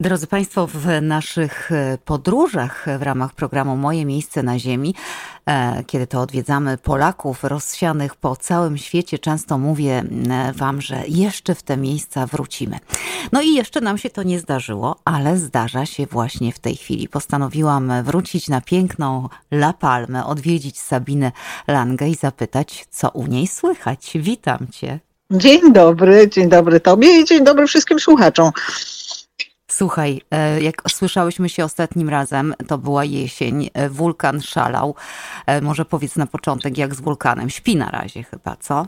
Drodzy Państwo, w naszych e, podróżach w ramach programu Moje Miejsce na Ziemi, e, kiedy to odwiedzamy Polaków rozsianych po całym świecie, często mówię Wam, że jeszcze w te miejsca wrócimy. No i jeszcze nam się to nie zdarzyło, ale zdarza się właśnie w tej chwili. Postanowiłam wrócić na piękną La Palmę, odwiedzić Sabinę Langę i zapytać, co u niej słychać. Witam Cię. Dzień dobry, dzień dobry Tobie i dzień dobry wszystkim słuchaczom. Słuchaj, e, jak słyszałyśmy się ostatnim razem, to była jesień, e, wulkan szalał. E, może powiedz na początek, jak z wulkanem? Śpi na razie chyba, co?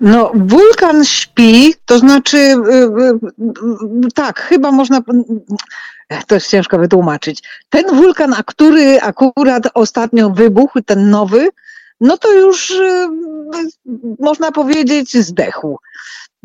No, wulkan śpi, to znaczy, tak, chyba można, to jest ciężko wytłumaczyć. Ten wulkan, a który akurat ostatnio wybuchł, ten nowy, no to już można powiedzieć zdechł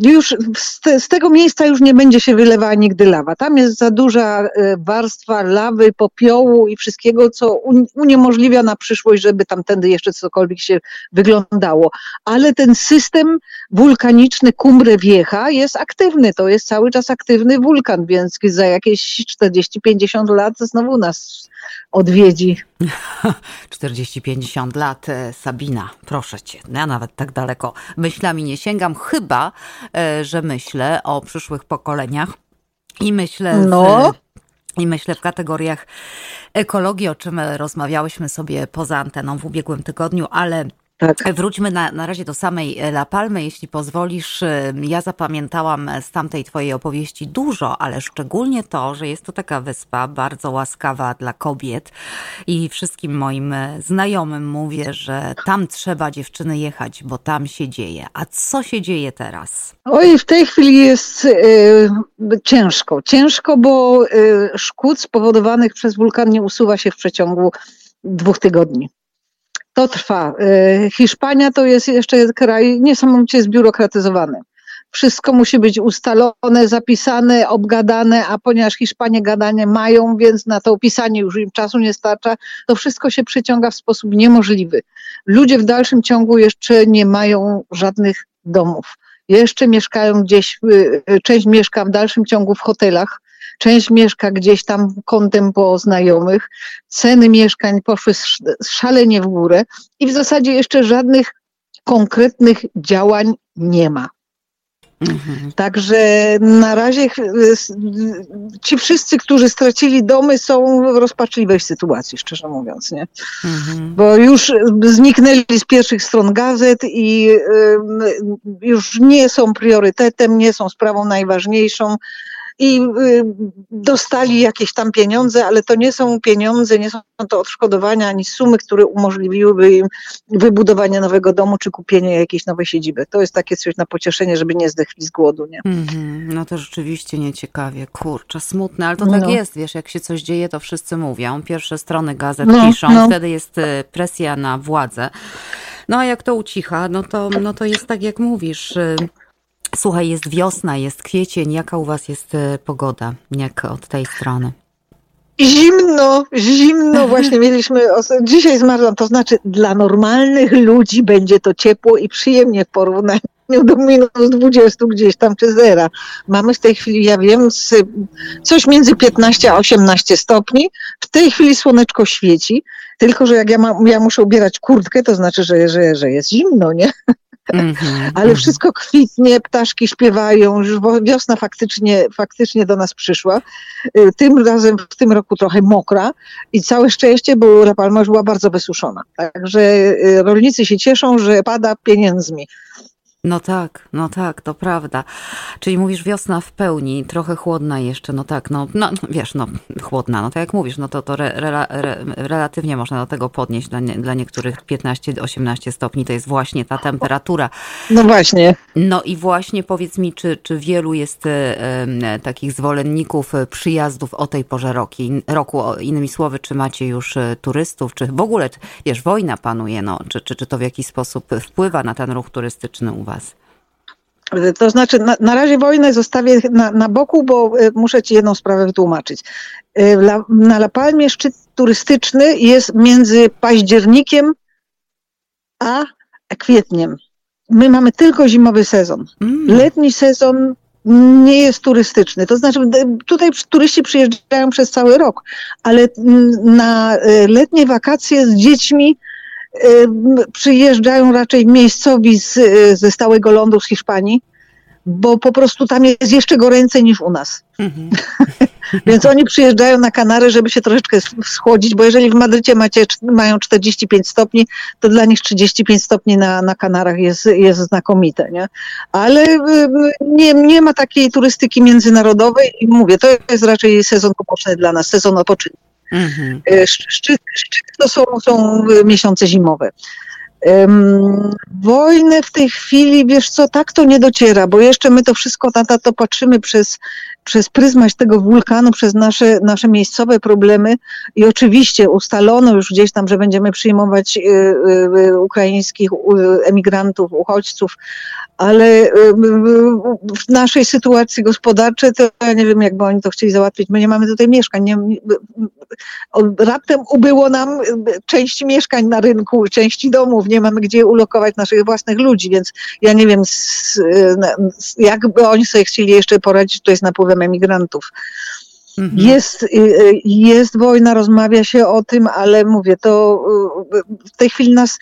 już z, te, z, tego miejsca już nie będzie się wylewała nigdy lawa. Tam jest za duża e, warstwa lawy, popiołu i wszystkiego, co uniemożliwia na przyszłość, żeby tamtędy jeszcze cokolwiek się wyglądało. Ale ten system wulkaniczny Cumbre Vieja jest aktywny, to jest cały czas aktywny wulkan, więc za jakieś 40-50 lat znowu nas odwiedzi. 40-50 lat, e, Sabina, proszę cię. No ja nawet tak daleko myślami nie sięgam, chyba, e, że myślę o przyszłych pokoleniach i myślę. No. I myślę w kategoriach ekologii, o czym rozmawiałyśmy sobie poza anteną w ubiegłym tygodniu, ale tak. Wróćmy na, na razie do samej e, La Palmy, jeśli pozwolisz. E, ja zapamiętałam z tamtej twojej opowieści dużo, ale szczególnie to, że jest to taka wyspa bardzo łaskawa dla kobiet i wszystkim moim e, znajomym mówię, że tam trzeba dziewczyny jechać, bo tam się dzieje. A co się dzieje teraz? Oj, w tej chwili jest ciężko. Ciężko, bo szkód spowodowanych przez wulkan nie usuwa się w przeciągu dwóch tygodni. To trwa. E, Hiszpania to jest jeszcze kraj niesamowicie zbiurokratyzowany. Wszystko musi być ustalone, zapisane, obgadane, a ponieważ Hiszpanie gadanie mają, więc na to opisanie już im czasu nie starcza, to wszystko się przyciąga w sposób niemożliwy. Ludzie w dalszym ciągu jeszcze nie mają żadnych domów. Jeszcze mieszkają gdzieś, y, y, część mieszka w dalszym ciągu w hotelach, część mieszka gdzieś tam kątem po znajomych, ceny mieszkań poszły szalenie w górę i w zasadzie jeszcze żadnych konkretnych działań nie ma. Mhm. Także na razie ci wszyscy, którzy stracili domy, są w rozpaczliwej sytuacji, szczerze mówiąc, nie? Mhm. Bo już zniknęli z pierwszych stron gazet i już nie są priorytetem, nie są sprawą najważniejszą i y, dostali jakieś tam pieniądze, ale to nie są pieniądze, nie są to odszkodowania ani sumy, które umożliwiłyby im wybudowanie nowego domu czy kupienie jakiejś nowej siedziby. To jest takie coś na pocieszenie, żeby nie zdechli z głodu. Nie? Mm -hmm. No to rzeczywiście nieciekawie, kurczę, smutne, ale to tak no. tak jest, wiesz, jak się coś dzieje, to wszyscy mówią. Pierwsze strony gazet no, piszą, no. wtedy jest y, presja na władzę. No a jak to ucicha, no to, no to jest tak, jak mówisz y, Słuchaj, jest wiosna, jest kwiecień. Jaka u Was jest e, pogoda? Jak od tej strony? Zimno, zimno właśnie mieliśmy. Dzisiaj zmarłam, to znaczy dla normalnych ludzi będzie to ciepło i przyjemnie w porównaniu do minus 20 gdzieś tam czy zera. Mamy w tej chwili, ja wiem, coś między 15 a 18 stopni. W tej chwili słoneczko świeci, tylko że jak ja, ma, ja muszę ubierać kurtkę, to znaczy, że, że, że jest zimno, nie? -hmm, Ale wszystko kwitnie, ptaszki śpiewają, już wiosna faktycznie, faktycznie do nas przyszła. Y, tym razem w tym roku trochę mokra i całe szczęście, bo La Palma już była bardzo wysuszona. Także y, rolnicy się cieszą, że pada pieniędzmi. No tak, no tak, to prawda. Czyli mówisz wiosna w pełni, trochę chłodna jeszcze, no tak, no, no wiesz, no chłodna, no tak jak mówisz, no to, to re, re, re, relatywnie można do tego podnieść. Dla, nie, dla niektórych 15-18 stopni to jest właśnie ta temperatura. No właśnie. No i właśnie powiedz mi, czy, czy wielu jest e, takich zwolenników przyjazdów o tej porze roki, roku? Innymi słowy, czy macie już e, turystów, czy w ogóle, wiesz, wojna panuje, no, czy, czy, czy to w jakiś sposób wpływa na ten ruch turystyczny u was? To znaczy, na, na razie wojnę zostawię na, na, boku, bo e, muszę Ci jedną sprawę wytłumaczyć. E, na La Palmie szczyt turystyczny jest między październikiem a kwietniem. My mamy tylko zimowy sezon. Mm. Letni sezon nie jest turystyczny. To znaczy, tutaj turyści przyjeżdżają przez cały rok, ale na letnie wakacje z dziećmi przyjeżdżają raczej miejscowi z, ze stałego lądu z Hiszpanii, bo po prostu tam jest jeszcze goręcej niż u nas. Mhm. Więc oni przyjeżdżają na Kanary, żeby się troszeczkę schłodzić, bo jeżeli w Madrycie macie, mają 45 stopni, to dla nich 35 stopni na, na Kanarach jest, jest znakomite. Nie? Ale y, y, nie, nie ma takiej turystyki międzynarodowej i mówię, to jest raczej sezon poboczny dla nas, sezon odpoczynku. Mhm. Y, szczyt, szczyt to są, są miesiące zimowe. Um, wojnę w tej chwili, wiesz co, tak to nie dociera, bo jeszcze my to wszystko na to patrzymy przez przez pryzmat tego wulkanu, przez nasze, nasze miejscowe problemy i oczywiście ustalono już gdzieś tam, że będziemy przyjmować y, y, ukraińskich emigrantów, uchodźców, ale w naszej sytuacji gospodarczej to ja nie wiem, jakby oni to chcieli załatwić. My nie mamy tutaj mieszkań. Nie, raptem ubyło nam części mieszkań na rynku, części domów, nie mamy gdzie ulokować naszych własnych ludzi, więc ja nie wiem, jakby oni sobie chcieli jeszcze poradzić to jest napływem emigrantów. Mhm. Jest, y, y, jest wojna, rozmawia się o tym, ale mówię, to y, w tej chwili nas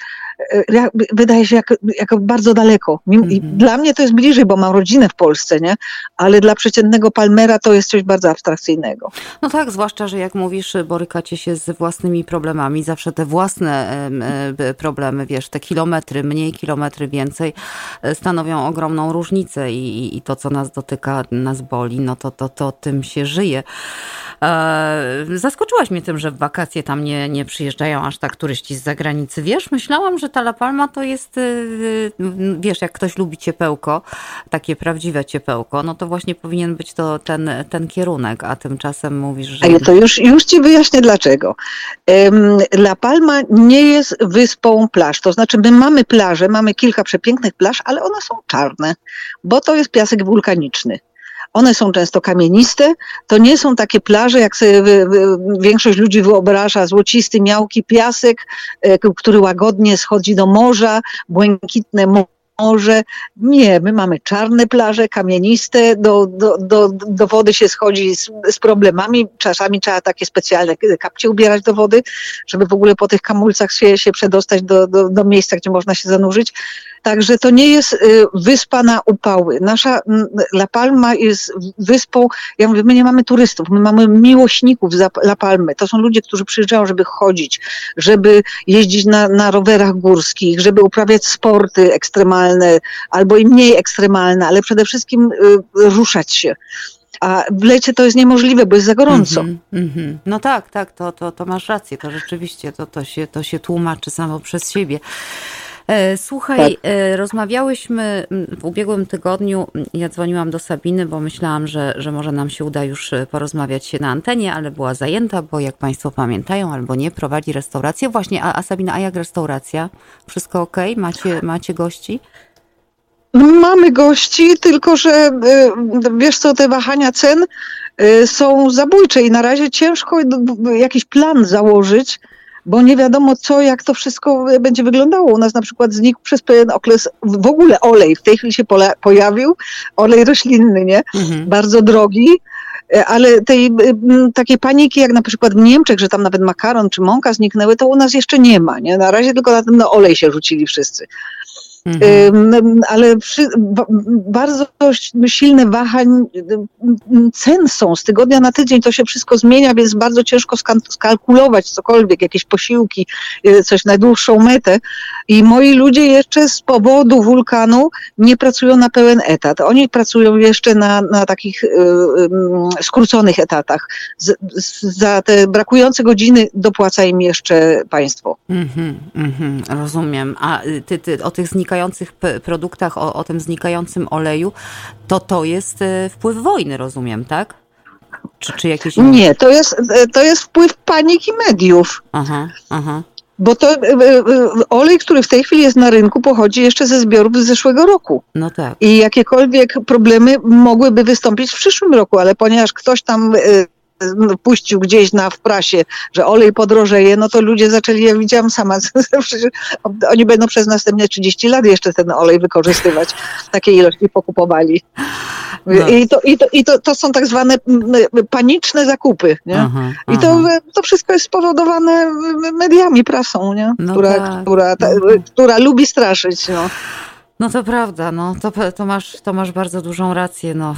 wydaje się jako, jako bardzo daleko. Mhm. Dla mnie to jest bliżej, bo mam rodzinę w Polsce, nie? Ale dla przeciętnego Palmera to jest coś bardzo abstrakcyjnego. No tak, zwłaszcza, że jak mówisz, borykacie się z własnymi problemami. Zawsze te własne e, problemy, wiesz, te kilometry, mniej kilometry, więcej, e, stanowią ogromną różnicę i, i to, co nas dotyka, nas boli, no to, to, to tym się żyje. E, zaskoczyłaś mnie tym, że w wakacje tam nie, nie przyjeżdżają aż tak turyści z zagranicy. Wiesz, myślałam, że ta La Palma to jest, y, y, wiesz, jak ktoś lubi ciepełko, takie prawdziwe ciepełko, no to właśnie powinien być to ten, ten kierunek, a tymczasem mówisz, że... Ale to już, już ci wyjaśnię dlaczego. La Palma nie jest wyspą plaż, to znaczy my mamy plaże, mamy kilka przepięknych plaż, ale one są czarne, bo to jest piasek wulkaniczny. One są często kamieniste. To nie są takie plaże, jak sobie większość ludzi wyobraża, złocisty, miałki piasek, e, który łagodnie schodzi do morza, błękitne morze. Nie, my mamy czarne plaże, kamieniste, do, do, do, do wody się schodzi z, z, problemami. Czasami trzeba takie specjalne kapcie ubierać do wody, żeby w ogóle po tych kamulcach się, się przedostać do, do, do miejsca, gdzie można się zanurzyć. Także to nie jest y, wyspa na upały. Nasza La Palma jest wyspą, ja mówię, my nie mamy turystów, my mamy miłośników La Palmy. To są ludzie, którzy przyjeżdżają, żeby chodzić, żeby jeździć na, na rowerach górskich, żeby uprawiać sporty ekstremalne albo i mniej ekstremalne, ale przede wszystkim y, ruszać się. A w lecie to jest niemożliwe, bo jest za gorąco. Mm -hmm, mm -hmm. No tak, tak, to, to, to masz rację, to rzeczywiście to, to, się, to się tłumaczy samo przez siebie. E, słuchaj, tak. E, rozmawiałyśmy w ubiegłym tygodniu, ja dzwoniłam do Sabiny, bo myślałam, że, że może nam się uda już e, porozmawiać się na antenie, ale była zajęta, bo jak Państwo pamiętają, albo nie, prowadzi restaurację. Właśnie, a, a Sabina, a jak restauracja? Wszystko ok? Macie, macie gości? Mamy gości, tylko że wiesz co, te wahania cen są zabójcze i na razie ciężko jakiś plan założyć, bo nie wiadomo co, jak to wszystko będzie wyglądało. U nas na przykład znikł przez pewien okres w ogóle olej, w tej chwili się pojawił, olej roślinny, nie? Mhm. Bardzo drogi, ale tej takiej paniki, jak na przykład w Niemczech, że tam nawet makaron czy mąka zniknęły, to u nas jeszcze nie ma. Nie? Na razie tylko na ten olej się rzucili wszyscy. Mhm. Ale przy, bardzo silne wahań cen są z tygodnia na tydzień, to się wszystko zmienia, więc bardzo ciężko skalkulować cokolwiek, jakieś posiłki, y, coś na dłuższą metę. I moi ludzie jeszcze z powodu wulkanu nie pracują na pełen etat. Oni pracują jeszcze na, na takich y, y, skróconych etatach. Z, z, za te brakujące godziny dopłaca im jeszcze państwo. Mhm, mhm, rozumiem. A ty, ty o tych znikających produktach, o, o tym znikającym oleju, to to jest e, wpływ wojny, rozumiem, tak? Czy, czy jakieś... Nie, to jest, to jest wpływ paniki mediów. Aha, aha. Bo to e, olej, który w tej chwili jest na rynku, pochodzi jeszcze ze zbiorów z zeszłego roku. No tak. I jakiekolwiek problemy mogłyby wystąpić w przyszłym roku, ale ponieważ ktoś tam puścił gdzieś na w prasie, że olej podrożeje, no to ludzie zaczęli, ja widziałam sama, oni będą przez następne 30 lat jeszcze ten olej wykorzystywać. Takiej ilości pokupowali. No. I, to, i, to, i to, to są tak zwane paniczne zakupy. Nie? Aha, I to, to wszystko jest spowodowane mediami, prasą, nie? No która, tak. która, ta, która lubi straszyć. No. No to prawda, no to, to, masz, to masz bardzo dużą rację. No.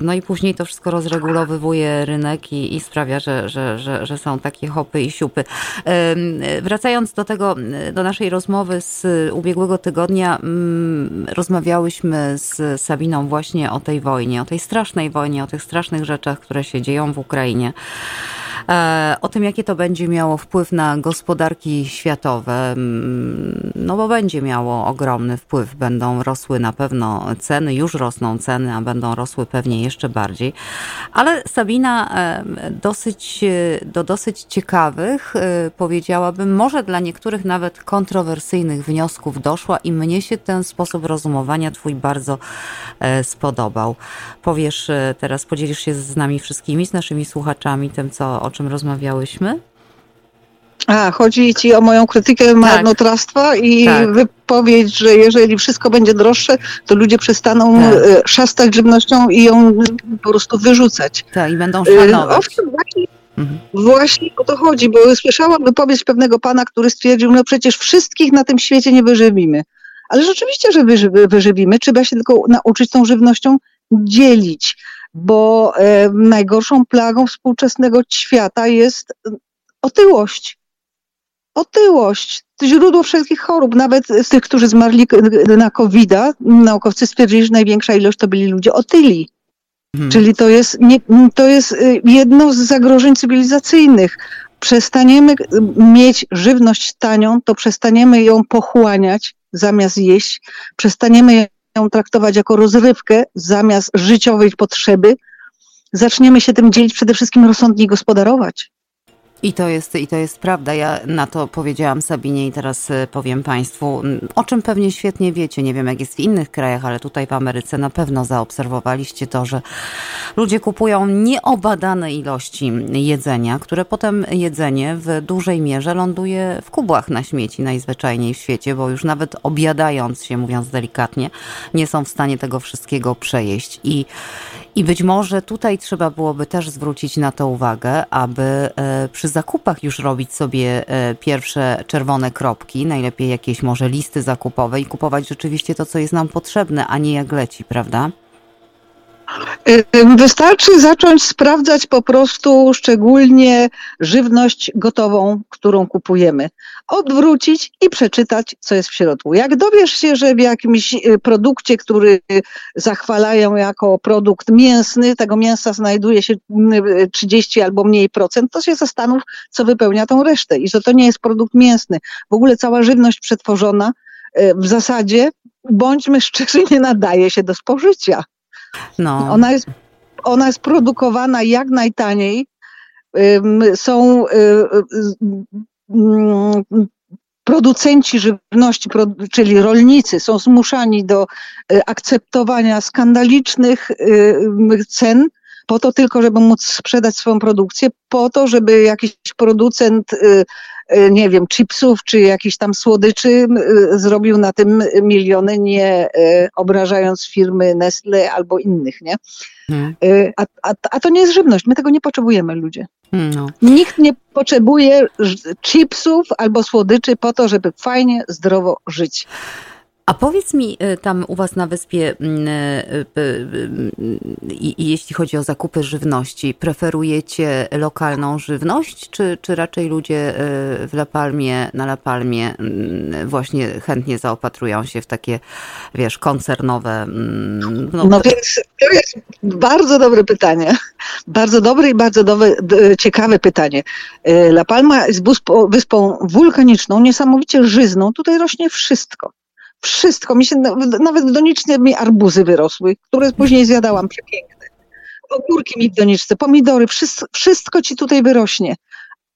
no i później to wszystko rozregulowywuje rynek i, i sprawia, że, że, że, że są takie hopy i siupy. Wracając do tego, do naszej rozmowy z ubiegłego tygodnia, mm, rozmawiałyśmy z Sabiną właśnie o tej wojnie, o tej strasznej wojnie, o tych strasznych rzeczach, które się dzieją w Ukrainie. E, o tym, jakie to będzie miało wpływ na gospodarki światowe, mm, no bo będzie miało ogromny wpływ. Będą rosły na pewno ceny, już rosną ceny, a będą rosły pewnie jeszcze bardziej. Ale Sabina e, dosyć, do dosyć ciekawych, e, powiedziałabym, może dla niektórych nawet kontrowersyjnych wniosków doszła i mnie się ten sposób rozumowania twój bardzo spodobał. Powiesz teraz, podzielisz się z nami wszystkimi, z naszymi słuchaczami tym, co, o czym rozmawiałyśmy? A, chodzi ci o moją krytykę tak. marnotrawstwa i tak. wypowiedź, że jeżeli wszystko będzie droższe, to ludzie przestaną tak. E, szastać żywnością i ją po prostu wyrzucać. Tak, i będą e, szanować. Owszem, właśnie, mhm. właśnie o to chodzi, bo słyszałam wypowiedź pewnego pana, który stwierdził, no przecież wszystkich na tym świecie nie wyżywimy. Ale rzeczywiście, że wyżywimy, trzeba się tylko nauczyć tą żywnością dzielić bo e, najgorszą plagą współczesnego świata jest otyłość. Otyłość, źródło wszelkich chorób. Nawet z tych, którzy zmarli na covid naukowcy stwierdzili, że największa ilość to byli ludzie otyli. Hmm. Czyli to jest, nie, to jest jedno z zagrożeń cywilizacyjnych. Przestaniemy mieć żywność tanią, to przestaniemy ją pochłaniać zamiast jeść, przestaniemy ją traktować jako rozrywkę zamiast życiowej potrzeby, zaczniemy się tym dzielić przede wszystkim rozsądnie gospodarować. I to, jest, I to jest prawda. Ja na to powiedziałam Sabinie i teraz y, powiem Państwu, o czym pewnie świetnie wiecie. Nie wiem, jak jest w innych krajach, ale tutaj w Ameryce na pewno zaobserwowaliście to, że ludzie kupują nieobadane ilości jedzenia, które potem jedzenie w dużej mierze ląduje w kubłach na śmieci najzwyczajniej w świecie, bo już nawet obiadając się, mówiąc delikatnie, nie są w stanie tego wszystkiego przejeść. I i być może tutaj trzeba byłoby też zwrócić na to uwagę, aby e, przy zakupach już robić sobie e, pierwsze czerwone kropki, najlepiej jakieś może listy zakupowe i kupować rzeczywiście to, co jest nam potrzebne, a nie jak leci, prawda? Y, wystarczy zacząć sprawdzać po prostu szczególnie żywność gotową, którą kupujemy. Odwrócić i przeczytać, co jest w środku. Jak dowiesz się, że w jakimś y, produkcie, który zachwalają jako produkt mięsny, tego mięsa znajduje się 30 y, albo mniej procent, to się zastanów, co wypełnia tą resztę i że to nie jest produkt mięsny. W ogóle cała żywność przetworzona w zasadzie, bądźmy szczerzy, nie nadaje się do spożycia. No. Ona, jest, ona jest produkowana jak najtaniej. Są y, y, y, producenci żywności, czyli rolnicy, są zmuszani do akceptowania skandalicznych cen, po to tylko, żeby móc sprzedać swoją produkcję, po to, żeby jakiś producent Y, nie wiem, chipsów czy jakichś tam słodyczy, y, zrobił na tym miliony, nie y, obrażając firmy Nestle albo innych, nie? Hmm. A, a, a to nie jest żywność, my tego nie potrzebujemy, ludzie. Hmm, no. Nikt nie potrzebuje chipsów albo słodyczy po to, żeby fajnie, zdrowo żyć. A powiedz mi y, tam u Was na wyspie, mm, y, y, jeśli chodzi o zakupy żywności, preferujecie lokalną żywność, czy, czy raczej ludzie w La Palmie, na La Palmie mm, właśnie chętnie zaopatrują się w takie, wiesz, koncernowe? Mm, no, no więc to jest bardzo dobre pytanie. Bardzo dobre i bardzo dobre, ciekawe pytanie. La Palma jest wyspą wulkaniczną, niesamowicie żyzną. Tutaj rośnie wszystko wszystko. Mi się nawet w doniczce mi arbuzy wyrosły, które później zjadałam przepiękne. Ogórki mi w doniczce, pomidory, wszystko, wszystko ci tutaj wyrośnie.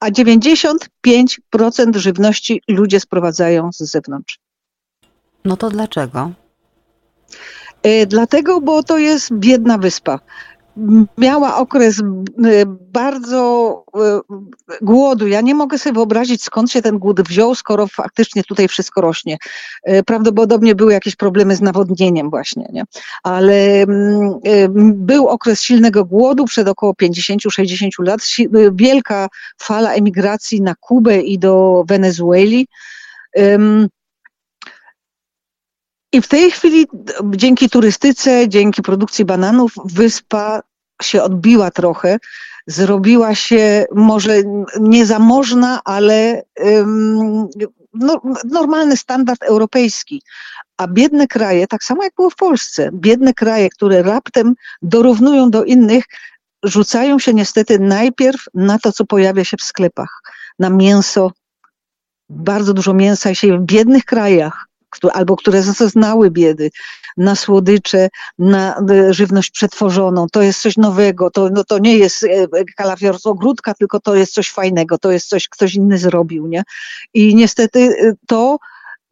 A 95% żywności ludzie sprowadzają z zewnątrz. No to dlaczego? E, dlatego, bo to jest biedna wyspa. Miała okres bardzo głodu. Ja nie mogę sobie wyobrazić, skąd się ten głód wziął, skoro faktycznie tutaj wszystko rośnie. Prawdopodobnie były jakieś problemy z nawodnieniem właśnie, nie? ale był okres silnego głodu przed około 50-60 lat, wielka fala emigracji na Kubę i do Wenezueli. I w tej chwili dzięki turystyce, dzięki produkcji bananów wyspa się odbiła trochę, zrobiła się może niezamożna, ale um, no, normalny standard europejski. A biedne kraje, tak samo jak było w Polsce, biedne kraje, które raptem dorównują do innych, rzucają się niestety najpierw na to, co pojawia się w sklepach, na mięso. Bardzo dużo mięsa się w biednych krajach albo które zaznały biedy, na słodycze, na e, żywność przetworzoną. To jest coś nowego, to, no, to nie jest e, kalafior z ogródka, tylko to jest coś fajnego, to jest coś, ktoś inny zrobił, nie? I niestety e, to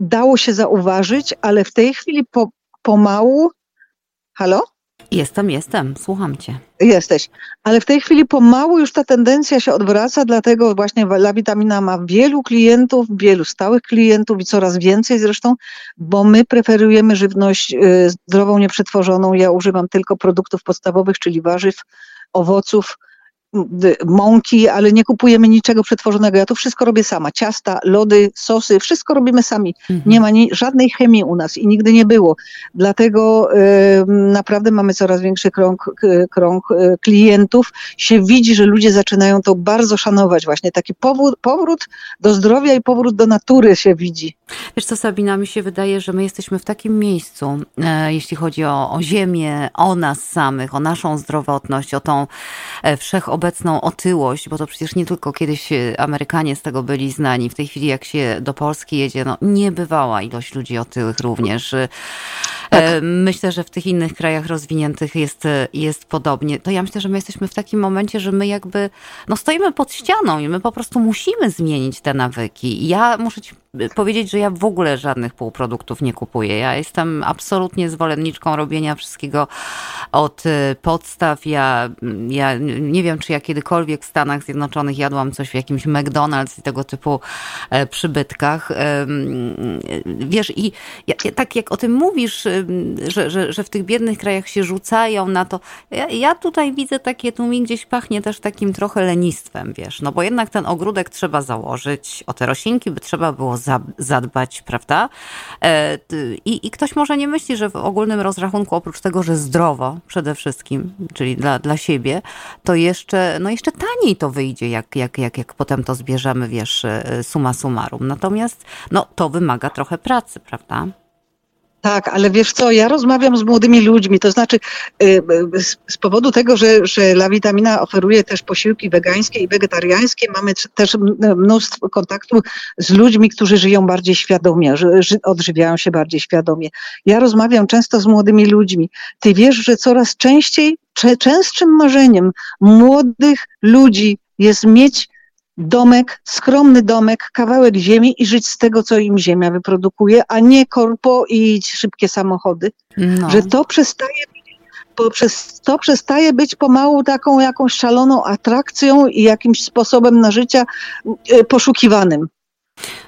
dało się zauważyć, ale w tej chwili po, pomału, halo? Jestem, jestem, słucham cię. Jesteś. Ale w tej chwili pomału już ta tendencja się odwraca, dlatego właśnie La Vitamina ma wielu klientów, wielu stałych klientów i coraz więcej zresztą, bo my preferujemy żywność y, zdrową, nieprzetworzoną. Ja używam tylko produktów podstawowych, czyli warzyw, owoców, mąki, ale nie kupujemy niczego przetworzonego. Ja to wszystko robię sama. Ciasta, lody, sosy, wszystko robimy sami. Mhm. Nie ma ni żadnej chemii u nas i nigdy nie było. Dlatego y, naprawdę mamy coraz większy krąg, krąg y, klientów. Się widzi, że ludzie zaczynają to bardzo szanować. Właśnie taki powrót, powrót do zdrowia i powrót do natury się widzi. Wiesz co, Sabina, mi się wydaje, że my jesteśmy w takim miejscu, e, jeśli chodzi o, o ziemię, o nas samych, o naszą zdrowotność, o tą e, wszechobecną otyłość, bo to przecież nie tylko kiedyś e, Amerykanie z tego byli znani. W tej chwili, jak się do Polski jedzie, no niebywała ilość ludzi otyłych również. Tak. Myślę, że w tych innych krajach rozwiniętych jest, jest podobnie. To ja myślę, że my jesteśmy w takim momencie, że my jakby no stoimy pod ścianą i my po prostu musimy zmienić te nawyki. Ja muszę ci powiedzieć, że ja w ogóle żadnych półproduktów nie kupuję. Ja jestem absolutnie zwolenniczką robienia wszystkiego od podstaw. Ja, ja nie wiem, czy ja kiedykolwiek w Stanach Zjednoczonych jadłam coś w jakimś McDonald's i tego typu e, przybytkach. Wiesz, i ja, tak jak o tym mówisz, że, że, że w tych biednych krajach się rzucają na to, ja, ja tutaj widzę takie, tu mi gdzieś pachnie też takim trochę lenistwem, wiesz, no bo jednak ten ogródek trzeba założyć, o te roślinki by trzeba było zadbać, prawda? E, I, I ktoś może nie myśli, że w ogólnym rozrachunku, oprócz tego, że zdrowo przede wszystkim, czyli dla, dla siebie, to jeszcze, no jeszcze taniej to wyjdzie, jak, jak, jak, jak potem to zbierzemy, wiesz, e, suma summarum. Natomiast no, to wymaga trochę pracy, prawda? Tak, ale wiesz co, ja rozmawiam z młodymi ludźmi, to znaczy y, y, z powodu tego, że, że La Vitamina oferuje też posiłki wegańskie i wegetariańskie, mamy też mnóstwo kontaktu z ludźmi, którzy żyją bardziej świadomie, odżywiają się bardziej świadomie. Ja rozmawiam często z młodymi ludźmi. Ty wiesz, że coraz częściej, częstszym marzeniem młodych ludzi jest mieć domek, skromny domek, kawałek ziemi i żyć z tego, co im ziemia wyprodukuje, a nie korpo i szybkie samochody. No. Że to przestaje poprzez to przestaje być pomału taką jakąś szaloną atrakcją i jakimś sposobem na życie y, poszukiwanym.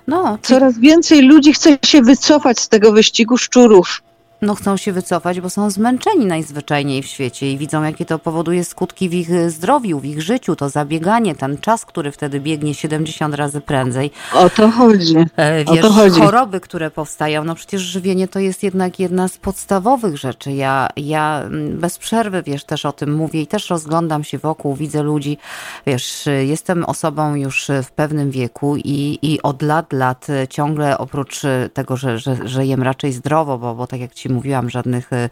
No, Coraz więcej ludzi chce się wycofać z tego wyścigu szczurów no chcą się wycofać, bo są zmęczeni najzwyczajniej w świecie i widzą, jakie to powoduje skutki w ich zdrowiu, w ich życiu, to zabieganie, ten czas, który wtedy biegnie 70 razy prędzej. O to chodzi. E, wiesz, o to chodzi. choroby, które powstają, no przecież żywienie to jest jednak jedna z podstawowych rzeczy. Ja, ja mm, bez przerwy, wiesz, też o tym mówię i też rozglądam się wokół, widzę ludzi, wiesz, jestem osobą już w pewnym wieku i, i od lat, lat ciągle oprócz tego, że, że, że jem raczej zdrowo, bo, bo tak jak ci mówiłam, żadnych e,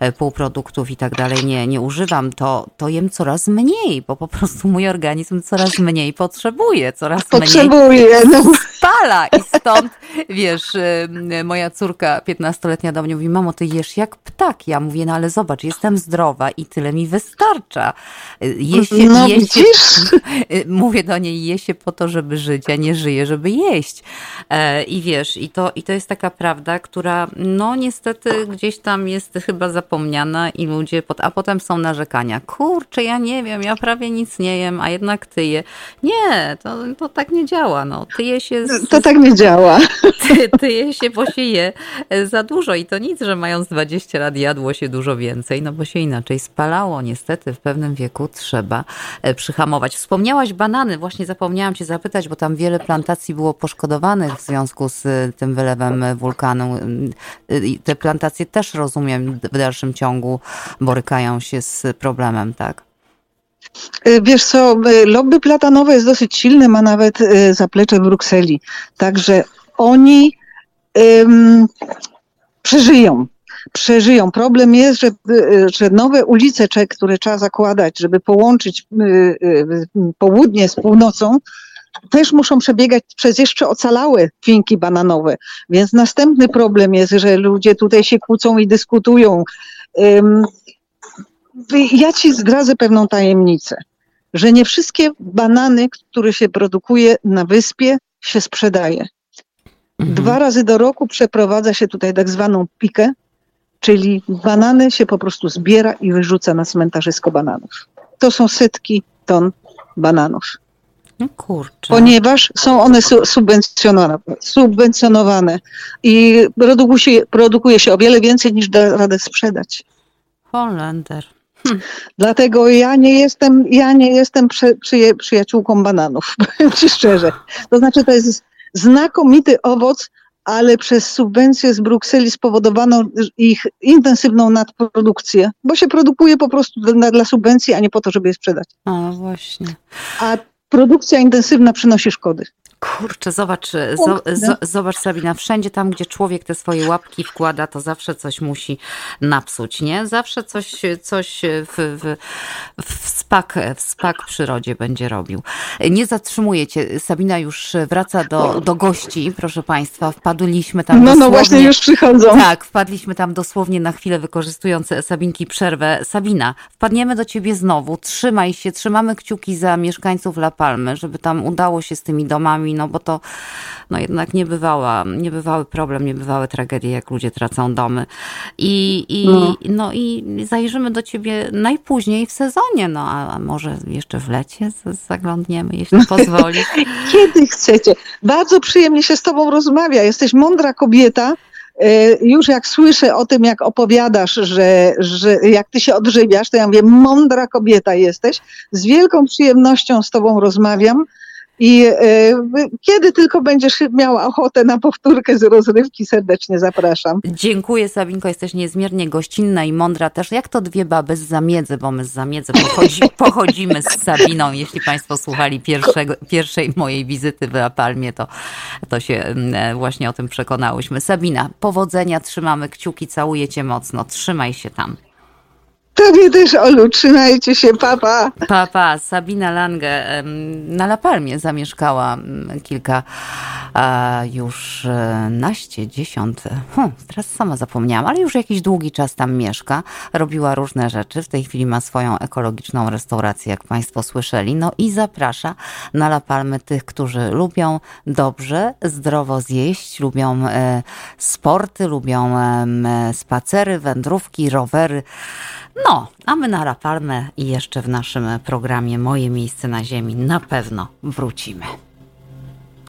e, półproduktów i tak dalej nie, nie używam, to, to jem coraz mniej, bo po prostu mój organizm coraz mniej potrzebuje, coraz potrzebuje, mniej no. spala i stąd, wiesz, e, moja córka 15-letnia do mnie mówi, mamo, ty jesz jak ptak. Ja mówię, no ale zobacz, jestem zdrowa i tyle mi wystarcza. Je się, no, je się, mówię do niej, je się po to, żeby żyć, a nie żyje, żeby jeść. I wiesz, i to, i to jest taka prawda, która no niestety gdzieś tam jest chyba zapomniana i ludzie, pod, a potem są narzekania. Kurczę, ja nie wiem, ja prawie nic nie jem, a jednak tyję. Nie, to, to tak nie działa. No. Tyje się... Z, to tak nie działa. Ty, tyje się, bo się je za dużo i to nic, że mając 20 lat jadło się dużo więcej, no bo się inaczej spalało. Niestety w pewnym wieku trzeba e, przyhamować. Wspomniałaś banany, właśnie zapomniałam cię zapytać, bo tam wiele plantacji było poszkodowanych w związku z e, tym wylewem wulkanu. E, te plantacje też, rozumiem, w dalszym ciągu borykają się z problemem, tak? Wiesz co, lobby platanowe jest dosyć silne, ma nawet zaplecze w Brukseli. Także oni um, przeżyją przeżyją. Problem jest, że, że nowe ulice, które trzeba zakładać, żeby połączyć południe z północą, też muszą przebiegać przez jeszcze ocalałe kwinki bananowe. Więc następny problem jest, że ludzie tutaj się kłócą i dyskutują. Ja ci zdradzę pewną tajemnicę, że nie wszystkie banany, które się produkuje na wyspie, się sprzedaje. Mhm. Dwa razy do roku przeprowadza się tutaj tak zwaną pikę, Czyli banany się po prostu zbiera i wyrzuca na cmentarzysko bananów. To są setki ton bananów. No kurczę. Ponieważ są one subwencjonowane, subwencjonowane i produkuje się, produkuje się o wiele więcej niż da radę sprzedać. Holender. Hm. Dlatego ja nie jestem, ja nie jestem przy, przy, przyjaciółką bananów, powiem ci szczerze. To znaczy, to jest znakomity owoc, ale przez subwencje z Brukseli spowodowano ich intensywną nadprodukcję, bo się produkuje po prostu dla, dla subwencji, a nie po to, żeby je sprzedać. A właśnie. A produkcja intensywna przynosi szkody. Kurczę, zobacz, zobacz Sabina, wszędzie tam, gdzie człowiek te swoje łapki wkłada, to zawsze coś musi napsuć, nie? Zawsze coś, coś w, w, w, spak, w spak przyrodzie będzie robił. Nie zatrzymuję cię, Sabina już wraca do, do gości, proszę Państwa, wpadliśmy tam No, dosłownie, no właśnie już przychodzą. Tak, wpadliśmy tam dosłownie na chwilę, wykorzystując Sabinki przerwę. Sabina, wpadniemy do ciebie znowu, trzymaj się, trzymamy kciuki za mieszkańców La Palmy, żeby tam udało się z tymi domami no bo to no jednak niebywała, niebywały problem, niebywałe tragedie, jak ludzie tracą domy. I, i, no. no i zajrzymy do ciebie najpóźniej w sezonie, no a może jeszcze w lecie zaglądniemy, jeśli pozwolisz. Kiedy chcecie. Bardzo przyjemnie się z tobą rozmawia. Jesteś mądra kobieta e, już jak słyszę o tym, jak opowiadasz, że, że jak ty się odżywiasz, to ja mówię, mądra kobieta jesteś. Z wielką przyjemnością z tobą rozmawiam. I e, kiedy tylko będziesz miała ochotę na powtórkę z rozrywki, serdecznie zapraszam. Dziękuję Sabinko, jesteś niezmiernie gościnna i mądra też. Jak to dwie baby z zamiedzy, bo my z zamiedzy pochodzi, pochodzimy z Sabiną. Jeśli Państwo słuchali pierwszego, pierwszej mojej wizyty w Apalmie, to, to się mm, e, właśnie o tym przekonałyśmy. Sabina, powodzenia, trzymamy kciuki, całuję Cię mocno. Trzymaj się tam. Tobie też, Olu, trzymajcie się, papa. Papa, Sabina Lange na La Palmie zamieszkała kilka, już e, naście, dziesiąt, hm, teraz sama zapomniałam, ale już jakiś długi czas tam mieszka, robiła różne rzeczy, w tej chwili ma swoją ekologiczną restaurację, jak Państwo słyszeli, no i zaprasza na La Palmy tych, którzy lubią dobrze, zdrowo zjeść, lubią e, sporty, lubią spacery, wędrówki, rowery, no, a my na La Palmę i jeszcze w naszym programie Moje miejsce na ziemi na pewno wrócimy.